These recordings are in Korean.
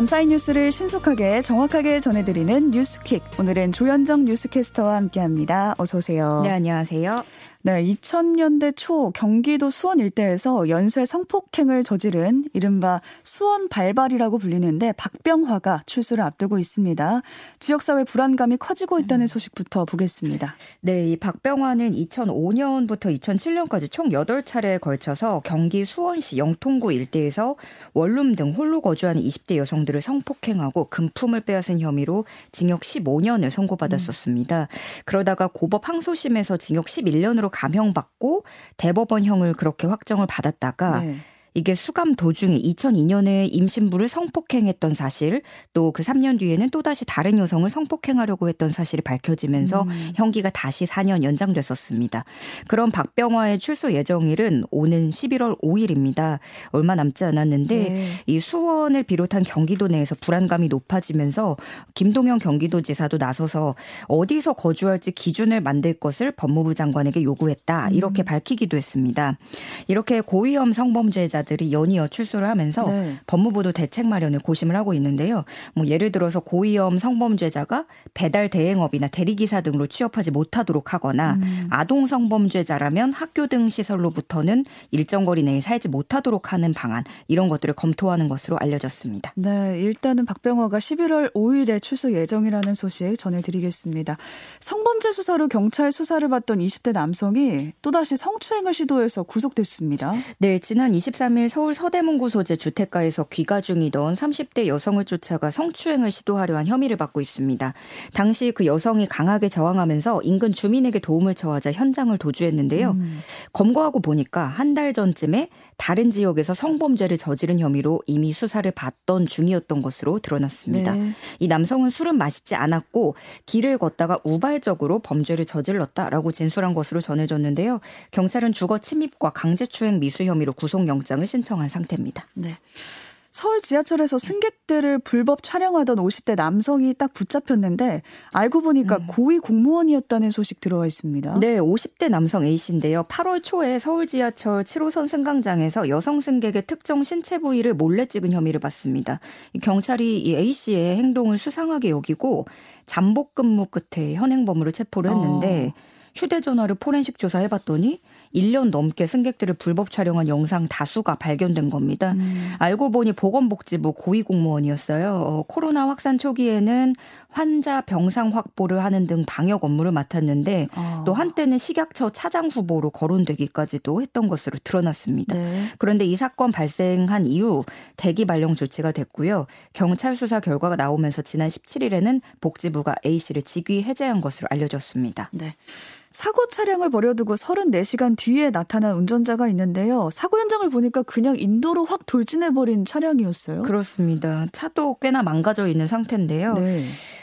밤사이 뉴스를 신속하게 정확하게 전해드리는 뉴스킥. 오늘은 조현정 뉴스캐스터와 함께합니다. 어서 오세요. 네, 안녕하세요. 네, 2000년대 초 경기도 수원 일대에서 연쇄 성폭행을 저지른 이른바 수원 발발이라고 불리는데 박병화가 출소를 앞두고 있습니다. 지역사회 불안감이 커지고 있다는 음. 소식부터 보겠습니다. 네, 이 박병화는 2005년부터 2007년까지 총 8차례에 걸쳐서 경기 수원시 영통구 일대에서 원룸 등 홀로 거주하는 20대 여성들을 성폭행하고 금품을 빼앗은 혐의로 징역 15년을 선고받았었습니다. 음. 그러다가 고법 항소심에서 징역 11년으로 감형받고 대법원형을 그렇게 확정을 받았다가 네. 이게 수감 도중에 2002년에 임신부를 성폭행했던 사실 또 그 3년 뒤에는 또다시 다른 여성을 성폭행하려고 했던 사실이 밝혀지면서 음. 형기가 다시 4년 연장됐었습니다. 그런 박병화의 출소 예정일은 오는 11월 5일입니다. 얼마 남지 않았는데 네. 이 수원을 비롯한 경기도 내에서 불안감이 높아지면서 김동영 경기도지사도 나서서 어디서 거주할지 기준을 만들 것을 법무부 장관에게 요구했다. 이렇게 음. 밝히기도 했습니다. 이렇게 고위험 성범죄자 전문자들이 연이어 출소를 하면서 네. 법무부도 대책 마련을 고심을 하고 있는데요. 뭐 예를 들어서 고위험 성범죄자가 배달 대행업이나 대리기사 등으로 취업하지 못하도록 하거나 음. 아동 성범죄자라면 학교 등 시설로부터는 일정 거리 내에 살지 못하도록 하는 방안 이런 것들을 검토하는 것으로 알려졌습니다. 네, 일단은 박병호가 11월 5일에 출소 예정이라는 소식 전해드리겠습니다. 성범죄 수사로 경찰 수사를 받던 20대 남성이 또다시 성추행을 시도해서 구속됐습니다. 네, 지난 23일 23일 서울 서대문구 소재 주택가에서 귀가 중이던 30대 여성을 쫓아가 성추행을 시도하려 한 혐의를 받고 있습니다. 당시 그 여성이 강하게 저항하면서 인근 주민에게 도움을 청하자 현장을 도주했는데요. 음. 검거하고 보니까 한 달 전쯤에 다른 지역에서 성범죄를 저지른 혐의로 이미 수사를 받던 중이었던 것으로 드러났습니다. 네. 이 남성은 술은 마시지 않았고 길을 걷다가 우발적으로 범죄를 저질렀다라고 진술한 것으로 전해졌는데요. 경찰은 주거 침입과 강제추행 미수 혐의로 구속영장을 영장을 신청한 상태입니다. 네. 서울 지하철에서 승객들을 불법 촬영하던 50대 남성이 딱 붙잡혔는데 알고 보니까 음. 고위 공무원이었다는 소식 들어와 있습니다. 네, 50대 남성 A씨인데요. 8월 초에 서울 지하철 7호선 승강장에서 여성 승객의 특정 신체 부위를 몰래 찍은 혐의를 받습니다. 경찰이 이 A씨의 행동을 수상하게 여기고 잠복 근무 끝에 현행범으로 체포를 했는데 어. 휴대전화를 포렌식 조사해봤더니 1년 넘게 승객들을 불법 촬영한 영상 다수가 발견된 겁니다. 음. 알고 보니 보건복지부 고위공무원이었어요. 어, 코로나 확산 초기에는 환자 병상 확보를 하는 등 방역 업무를 맡았는데 어. 또 한때는 식약처 차장 후보로 거론되기까지도 했던 것으로 드러났습니다. 네. 그런데 이 사건 발생한 이후 대기 발령 조치가 됐고요. 경찰 수사 결과가 나오면서 지난 17일에는 복지부가 A 씨를 직위 해제한 것으로 알려졌습니다. 네. 사고 차량을 버려두고 34시간 뒤에 나타난 운전자가 있는데요. 사고 현장을 보니까 그냥 인도로 확 돌진해버린 차량이었어요. 그렇습니다. 차도 꽤나 망가져 있는 상태인데요. 네.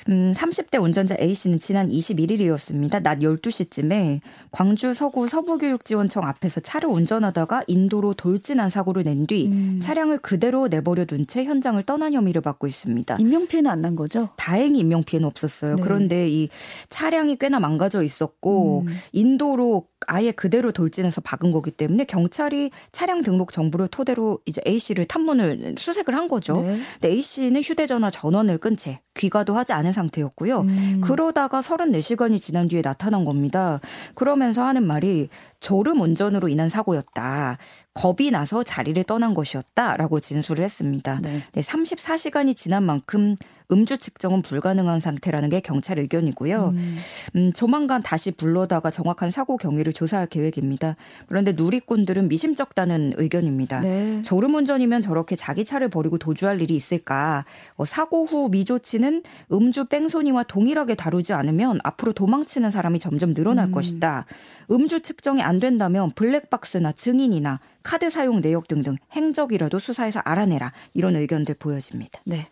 음, 30대 운전자 A씨는 지난 21일이었습니다. 낮 12시쯤에 광주 서구 서부교육지원청 앞에서 차를 운전하다가 인도로 돌진한 사고를 낸뒤 음. 차량을 그대로 내버려 둔 채 현장을 떠난 혐의를 받고 있습니다. 인명피해는 안 난 거죠? 다행히 인명피해는 없었어요. 네. 그런데 이 차량이 꽤나 망가져 있었고 음. 인도로 아예 그대로 돌진해서 박은 거기 때문에 경찰이 차량 등록 정보를 토대로 이제 A 씨를 탐문을 수색을 한 거죠. 네. 근데 A 씨는 휴대전화 전원을 끈 채 귀가도 하지 않은 상태였고요. 음. 그러다가 34시간이 지난 뒤에 나타난 겁니다. 그러면서 하는 말이 졸음 운전으로 인한 사고였다. 겁이 나서 자리를 떠난 것이었다라고 진술을 했습니다. 네. 네, 34시간이 지난 만큼 음주 측정은 불가능한 상태라는 게 경찰 의견이고요. 음. 음, 조만간 다시 불러다가 정확한 사고 경위를 조사할 계획입니다. 그런데 누리꾼들은 미심쩍다는 의견입니다. 네. 졸음운전이면 저렇게 자기 차를 버리고 도주할 일이 있을까? 어, 사고 후 미조치는 음주 뺑소니와 동일하게 다루지 않으면 앞으로 도망치는 사람이 점점 늘어날 음. 것이다. 음주 측정이 안 된다면 블랙박스나 증인이나 카드 사용 내역 등등 행적이라도 수사해서 알아내라 이런 의견들 보여집니다. 네.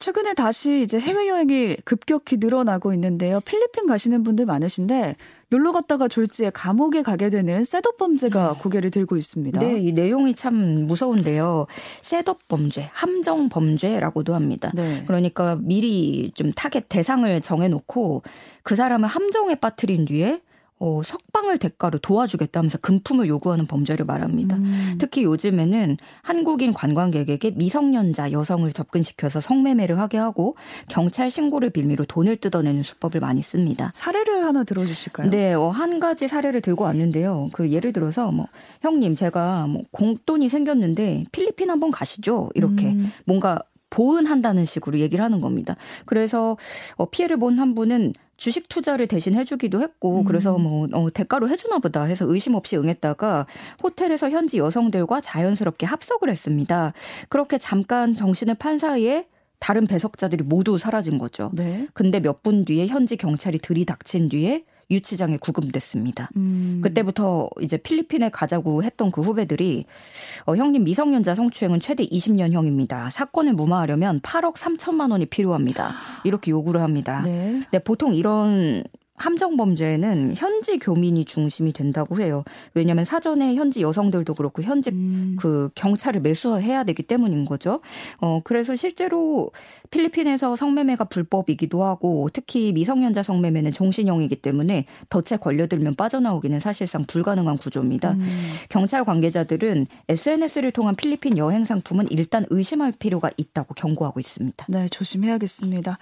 최근에 다시 이제 해외여행이 급격히 늘어나고 있는데요. 필리핀 가시는 분들 많으신데 놀러 갔다가 졸지에 감옥에 가게 되는 셋업 범죄가 네. 고개를 들고 있습니다. 네, 이 내용이 참 무서운데요. 셋업 범죄, 함정 범죄라고도 합니다. 네. 그러니까 미리 좀 타겟 대상을 정해놓고 그 사람을 함정에 빠뜨린 뒤에 어, 석방을 대가로 도와주겠다면서 금품을 요구하는 범죄를 말합니다. 음. 특히 요즘에는 한국인 관광객에게 미성년자 여성을 접근시켜서 성매매를 하게 하고 경찰 신고를 빌미로 돈을 뜯어내는 수법을 많이 씁니다. 사례를 하나 들어주실까요? 네, 어, 한 가지 사례를 들고 왔는데요. 그 예를 들어서 뭐 형님 제가 뭐 공돈이 생겼는데 필리핀 한번 가시죠. 이렇게 음. 뭔가 보은한다는 식으로 얘기를 하는 겁니다. 그래서 어, 피해를 본 한 분은 주식 투자를 대신 해주기도 했고 음. 그래서 뭐 어, 대가로 해주나 보다 해서 의심 없이 응했다가 호텔에서 현지 여성들과 자연스럽게 합석을 했습니다. 그렇게 잠깐 정신을 판 사이에 다른 배석자들이 모두 사라진 거죠. 네. 근데 몇 분 뒤에 현지 경찰이 들이닥친 뒤에 유치장에 구금됐습니다. 음. 그때부터 이제 필리핀에 가자고 했던 그 후배들이 어, 형님 미성년자 성추행은 최대 20년형입니다. 사건을 무마하려면 8억 3천만 원이 필요합니다. 이렇게 요구를 합니다. 네. 네, 보통 이런 함정 범죄는 현지 교민이 중심이 된다고 해요. 왜냐하면 사전에 현지 여성들도 그렇고 현지 음. 그 경찰을 매수해야 되기 때문인 거죠. 어 그래서 실제로 필리핀에서 성매매가 불법이기도 하고 특히 미성년자 성매매는 종신형이기 때문에 덫에 걸려들면 빠져나오기는 사실상 불가능한 구조입니다. 음. 경찰 관계자들은 SNS를 통한 필리핀 여행 상품은 일단 의심할 필요가 있다고 경고하고 있습니다. 네, 조심해야겠습니다.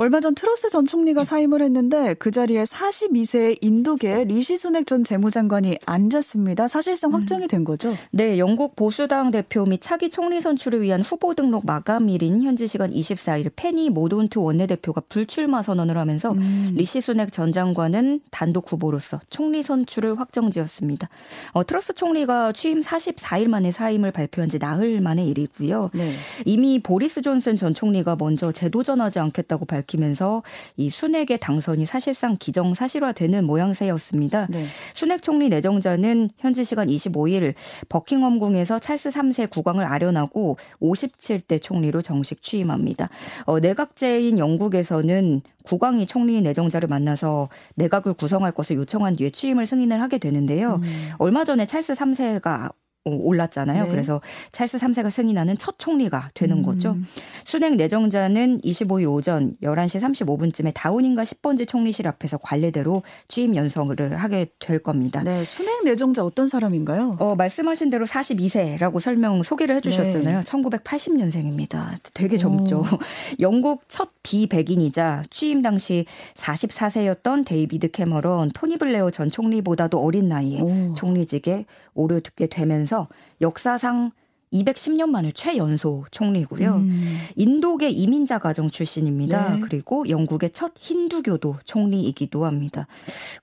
얼마 전 트러스 전 총리가 사임을 했는데 그 자리에 42세 인도계 리시 수낵 전 재무장관이 앉았습니다. 사실상 확정이 된 거죠? 네, 영국 보수당 대표 및 차기 총리 선출을 위한 후보 등록 마감일인 현지 시간 24일 페니 모돈트 원내대표가 불출마 선언을 하면서 음. 리시 수낵 전 장관은 단독 후보로서 총리 선출을 확정지었습니다. 어, 트러스 총리가 취임 44일 만에 사임을 발표한 지 나흘 만의 일이고요. 네. 이미 보리스 존슨 전 총리가 먼저 재도전하지 않겠다고 발표 밝히면서 이 순핵의 당선이 사실상 기정사실화되는 모양새였습니다. 네. 순핵 총리 내정자는 현지 시간 25일 버킹엄궁에서 찰스 3세 국왕을 아련하고 57대 총리로 정식 취임합니다. 어, 내각제인 영국에서는 국왕이 총리 내정자를 만나서 내각을 구성할 것을 요청한 뒤에 취임을 승인을 하게 되는데요. 음. 얼마 전에 찰스 3세가 어, 올랐잖아요. 네. 그래서 찰스 3세가 승인하는 첫 총리가 되는 음. 거죠. 수낵 내정자는 25일 오전 11시 35분쯤에 다우닝가 10번지 총리실 앞에서 관례대로 취임 연설을 하게 될 겁니다. 네, 수낵 내정자 어떤 사람인가요? 어, 말씀하신 대로 42세라고 설명 소개를 해 주셨잖아요. 네. 1980년생입니다. 되게 젊죠. 오. 영국 첫 비백인이자 취임 당시 44세였던 데이비드 캐머런, 토니 블레어 전 총리보다도 어린 나이에 오. 총리직에 오르게 되면서 역사상 210년 만에 최연소 총리고요. 음. 인도계 이민자 가정 출신입니다. 네. 그리고 영국의 첫 힌두교도 총리이기도 합니다.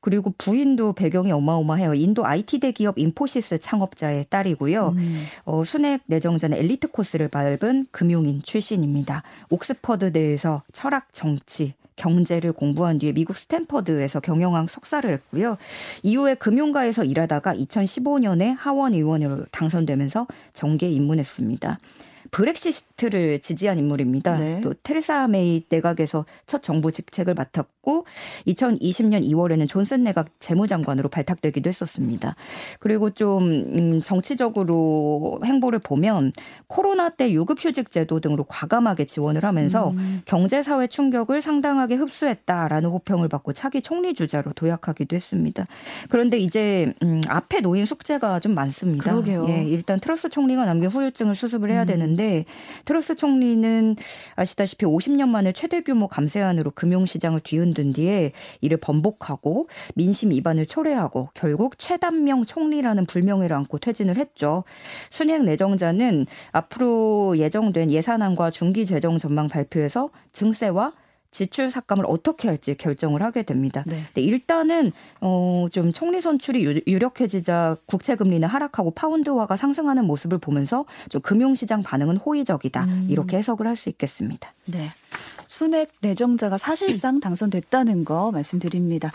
그리고 부인도 배경이 어마어마해요. 인도 IT 대기업 인포시스 창업자의 딸이고요. 음. 어, 수낵 내정자는 엘리트 코스를 밟은 금융인 출신입니다. 옥스퍼드 대에서 철학 정치 경제를 공부한 뒤에 미국 스탠퍼드에서 경영학 석사를 했고요. 이후에 금융가에서 일하다가 2015년에 하원 의원으로 당선되면서 정계에 입문했습니다. 브렉시트를 지지한 인물입니다. 네. 또 테레사 메이 내각에서 첫 정부 직책을 맡았고 2020년 2월에는 존슨 내각 재무장관으로 발탁되기도 했었습니다. 그리고 좀 음, 정치적으로 행보를 보면 코로나 때 유급휴직 제도 등으로 과감하게 지원을 하면서 음. 경제 사회 충격을 상당하게 흡수했다라는 호평을 받고 차기 총리 주자로 도약하기도 했습니다. 그런데 이제 음, 앞에 놓인 숙제가 좀 많습니다. 그러게요. 예, 일단 트러스 총리가 남긴 후유증을 수습을 해야 음. 되는데 있는데 트러스 총리는 아시다시피 50년 만에 최대 규모 감세안으로 금융시장을 뒤흔든 뒤에 이를 번복하고 민심 위반을 초래하고 결국 최단명 총리라는 불명예를 안고 퇴진을 했죠. 순행 내정자는 앞으로 예정된 예산안과 중기 재정 전망 발표에서 증세와 지출 삭감을 어떻게 할지 결정을 하게 됩니다. 네. 네 일단은 어, 좀 총리 선출이 유력해지자 국채 금리는 하락하고 파운드화가 상승하는 모습을 보면서 좀 금융시장 반응은 호의적이다 음. 이렇게 해석을 할 수 있겠습니다. 네. 순핵 내정자가 사실상 당선됐다는 거 말씀드립니다.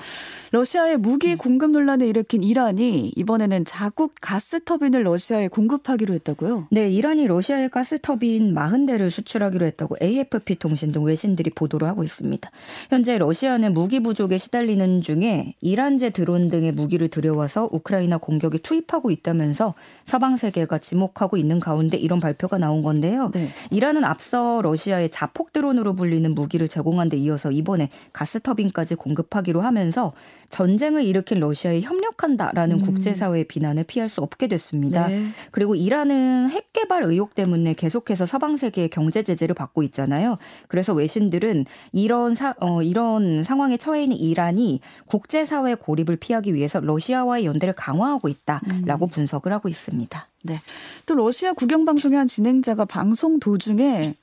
러시아의 무기 음. 공급 논란을 일으킨 이란이 이번에는 자국 가스 터빈을 러시아에 공급하기로 했다고요? 네, 이란이 러시아에 가스 터빈 40대를 수출하기로 했다고 AFP 통신 등 외신들이 보도를 하고 있습니다. 현재 러시아는 무기 부족에 시달리는 중에 이란제 드론 등의 무기를 들여와서 우크라이나 공격에 투입하고 있다면서 서방 세계가 지목하고 있는 가운데 이런 발표가 나온 건데요. 네. 이란은 앞서 러시아의 자폭 드론으로 불리는 있는 무기를 제공한 데 이어서 이번에 가스터빈까지 공급하기로 하면서 전쟁을 일으킨 러시아에 협력한다라는 음. 국제사회의 비난을 피할 수 없게 됐습니다. 네. 그리고 이란은 핵 개발 의혹 때문에 계속해서 서방 세계의 경제 제재를 받고 있잖아요. 그래서 외신들은 이런 사, 어, 이런 상황에 처해 있는 이란이 국제사회 고립을 피하기 위해서 러시아와의 연대를 강화하고 있다라고 음. 분석을 하고 있습니다. 네. 또 러시아 국영 방송의 한 진행자가 방송 도중에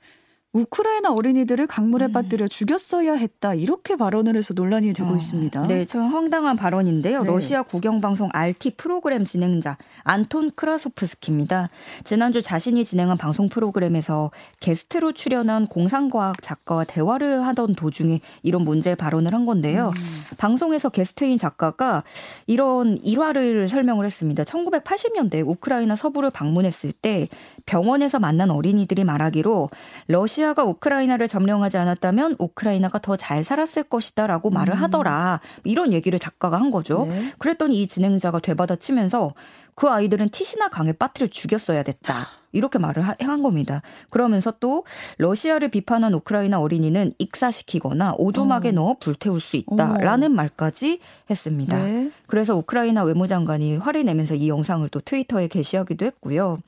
우크라이나 어린이들을 강물에 음. 빠뜨려 죽였어야 했다 이렇게 발언을 해서 논란이 되고 어, 있습니다. 네, 참 황당한 발언인데요. 네. 러시아 국영방송 RT 프로그램 진행자 안톤 크라소프스키입니다. 지난주 자신이 진행한 방송 프로그램에서 게스트로 출연한 공상과학 작가와 대화를 하던 도중에 이런 문제 발언을 한 건데요. 음. 방송에서 게스트인 작가가 이런 일화를 설명을 했습니다. 1980년대 우크라이나 서부를 방문했을 때 병원에서 만난 어린이들이 말하기로 러시아 러시아가 우크라이나를 점령하지 않았다면 우크라이나가 더 잘 살았을 것이다라고 말을 음. 하더라. 이런 얘기를 작가가 한 거죠. 네. 그랬더니 이 진행자가 되받아치면서 그 아이들은 티시나 강에 빠뜨려 죽였어야 됐다. 이렇게 말을 한 겁니다. 그러면서 또 러시아를 비판한 우크라이나 어린이는 익사시키거나 오두막에 어. 넣어 불태울 수 있다라는 어. 말까지 했습니다. 네. 그래서 우크라이나 외무장관이 화를 내면서 이 영상을 또 트위터에 게시하기도 했고요.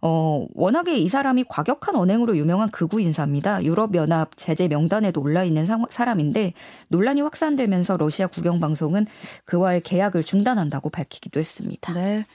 어, 워낙에 이 사람이 과격한 언행으로 유명한 극우 인사입니다. 유럽연합 제재 명단에도 올라 있는 사람인데 논란이 확산되면서 러시아 국영방송은 그와의 계약을 중단한다고 밝히기도 했습니다. 네.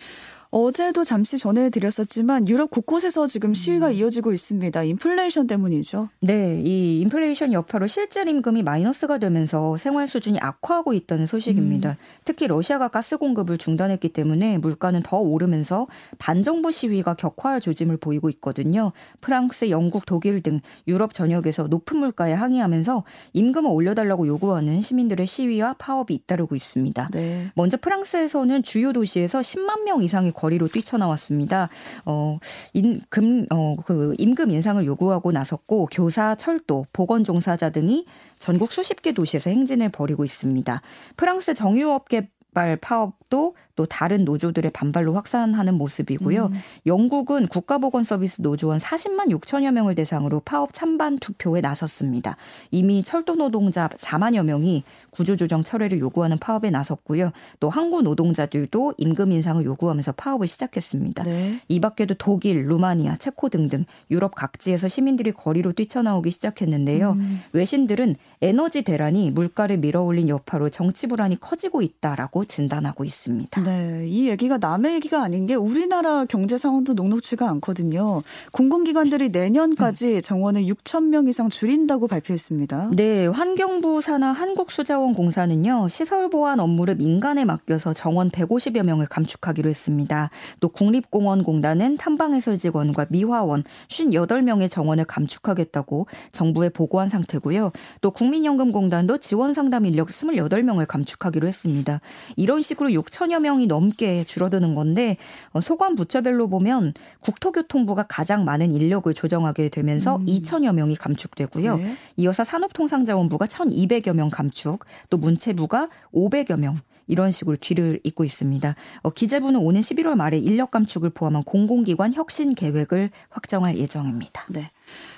어제도 잠시 전해드렸었지만 유럽 곳곳에서 지금 시위가 음. 이어지고 있습니다. 인플레이션 때문이죠. 네, 이 인플레이션 여파로 실질 임금이 마이너스가 되면서 생활 수준이 악화하고 있다는 소식입니다. 음. 특히 러시아가 가스 공급을 중단했기 때문에 물가는 더 오르면서 반정부 시위가 격화할 조짐을 보이고 있거든요. 프랑스, 영국, 독일 등 유럽 전역에서 높은 물가에 항의하면서 임금을 올려달라고 요구하는 시민들의 시위와 파업이 잇따르고 있습니다. 네. 먼저 프랑스에서는 주요 도시에서 10만 명 이상이 거리로 뛰쳐나왔습니다. 어, 임금, 어, 그 임금 인상을 요구하고 나섰고 교사, 철도, 보건 종사자 등이 전국 수십 개 도시에서 행진을 벌이고 있습니다. 프랑스 정유업계 발 파업 도 또 다른 노조들의 반발로 확산하는 모습이고요. 음. 영국은 국가보건서비스 노조원 40만 6천여 명을 대상으로 파업 찬반 투표에 나섰습니다. 이미 철도 노동자 4만여 명이 구조조정 철회를 요구하는 파업에 나섰고요. 또 항구 노동자들도 임금 인상을 요구하면서 파업을 시작했습니다. 네. 이 밖에도 독일, 루마니아, 체코 등등 유럽 각지에서 시민들이 거리로 뛰쳐나오기 시작했는데요. 음. 외신들은 에너지 대란이 물가를 밀어올린 여파로 정치 불안이 커지고 있다라고 진단하고 있습니다. 네, 이 얘기가 남의 얘기가 아닌 게 우리나라 경제 상황도 녹록치가 않거든요. 공공기관들이 내년까지 정원을 6천 명 이상 줄인다고 발표했습니다. 네, 환경부 산하 한국수자원공사는요 시설 보안 업무를 민간에 맡겨서 정원 150여 명을 감축하기로 했습니다. 또 국립공원공단은 탐방 해설 직원과 미화원 58명의 정원을 감축하겠다고 정부에 보고한 상태고요. 또 국민연금공단도 지원 상담 인력 28명을 감축하기로 했습니다. 이런 식으로 6천여 명 명이 넘게 줄어드는 건데 어, 소관 부처별로 보면 국토교통부가 가장 많은 인력을 조정하게 되면서 음. 2천여 명이 감축되고요. 네. 이어서 산업통상자원부가 1,200여 명 감축, 또 문체부가 500여 명 이런 식으로 뒤를 잇고 있습니다. 어, 기재부는 오는 11월 말에 인력 감축을 포함한 공공기관 혁신 계획을 확정할 예정입니다. 네.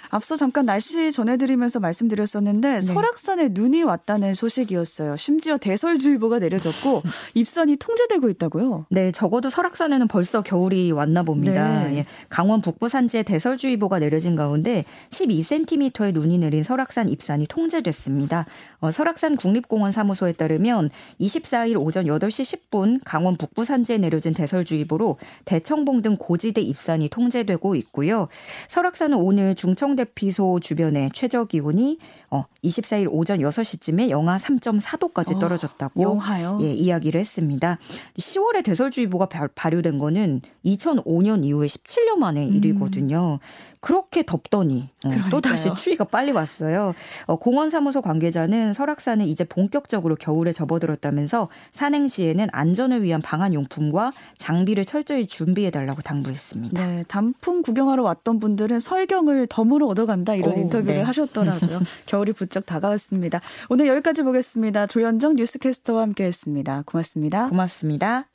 앞서 잠깐 날씨 전해드리면서 말씀드렸었는데 네. 설악산에 눈이 왔다는 소식이었어요. 심지어 대설주의보가 내려졌고 입산이 통제되고 있다고요? 네, 적어도 설악산에는 벌써 겨울이 왔나 봅니다. 네. 예, 강원 북부 산지에 대설주의보가 내려진 가운데 12cm의 눈이 내린 설악산 입산이 통제됐습니다. 어, 설악산 국립공원 사무소에 따르면 24일 오전 8시 10분 강원 북부 산지에 내려진 대설주의보로 대청봉 등 고지대 입산이 통제되고 있고요. 설악산은 오늘 중청 대 대피소 주변의 최저 기온이 어 24일 오전 6시쯤에 영하 3.4도까지 어, 떨어졌다고 어, 영하요? 예, 이야기를 했습니다. 10월에 대설주의보가 발효된 거는 2005년 이후에 17년 만의 음. 일이거든요. 그렇게 덥더니 어, 또 다시 추위가 빨리 왔어요. 어, 공원 사무소 관계자는 설악산은 이제 본격적으로 겨울에 접어들었다면서 산행 시에는 안전을 위한 방한 용품과 장비를 철저히 준비해 달라고 당부했습니다. 네, 단풍 구경하러 왔던 분들은 설경을 덤으로 얻어간다 이런 오, 인터뷰를 네. 하셨더라고요. 겨울이 부쩍 다가왔습니다. 오늘 여기까지 보겠습니다. 조현정 뉴스캐스터와 함께했습니다. 고맙습니다. 고맙습니다.